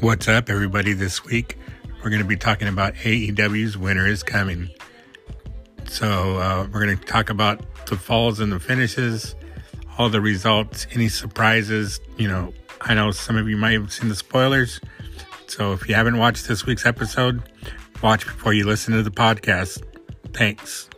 What's up, everybody? This week we're going to be talking about AEW's Winter is Coming. So, uh, we're going to talk about the falls and the finishes, all the results, any surprises. You know, I know some of you might have seen the spoilers. So, if you haven't watched this week's episode, watch before you listen to the podcast. Thanks.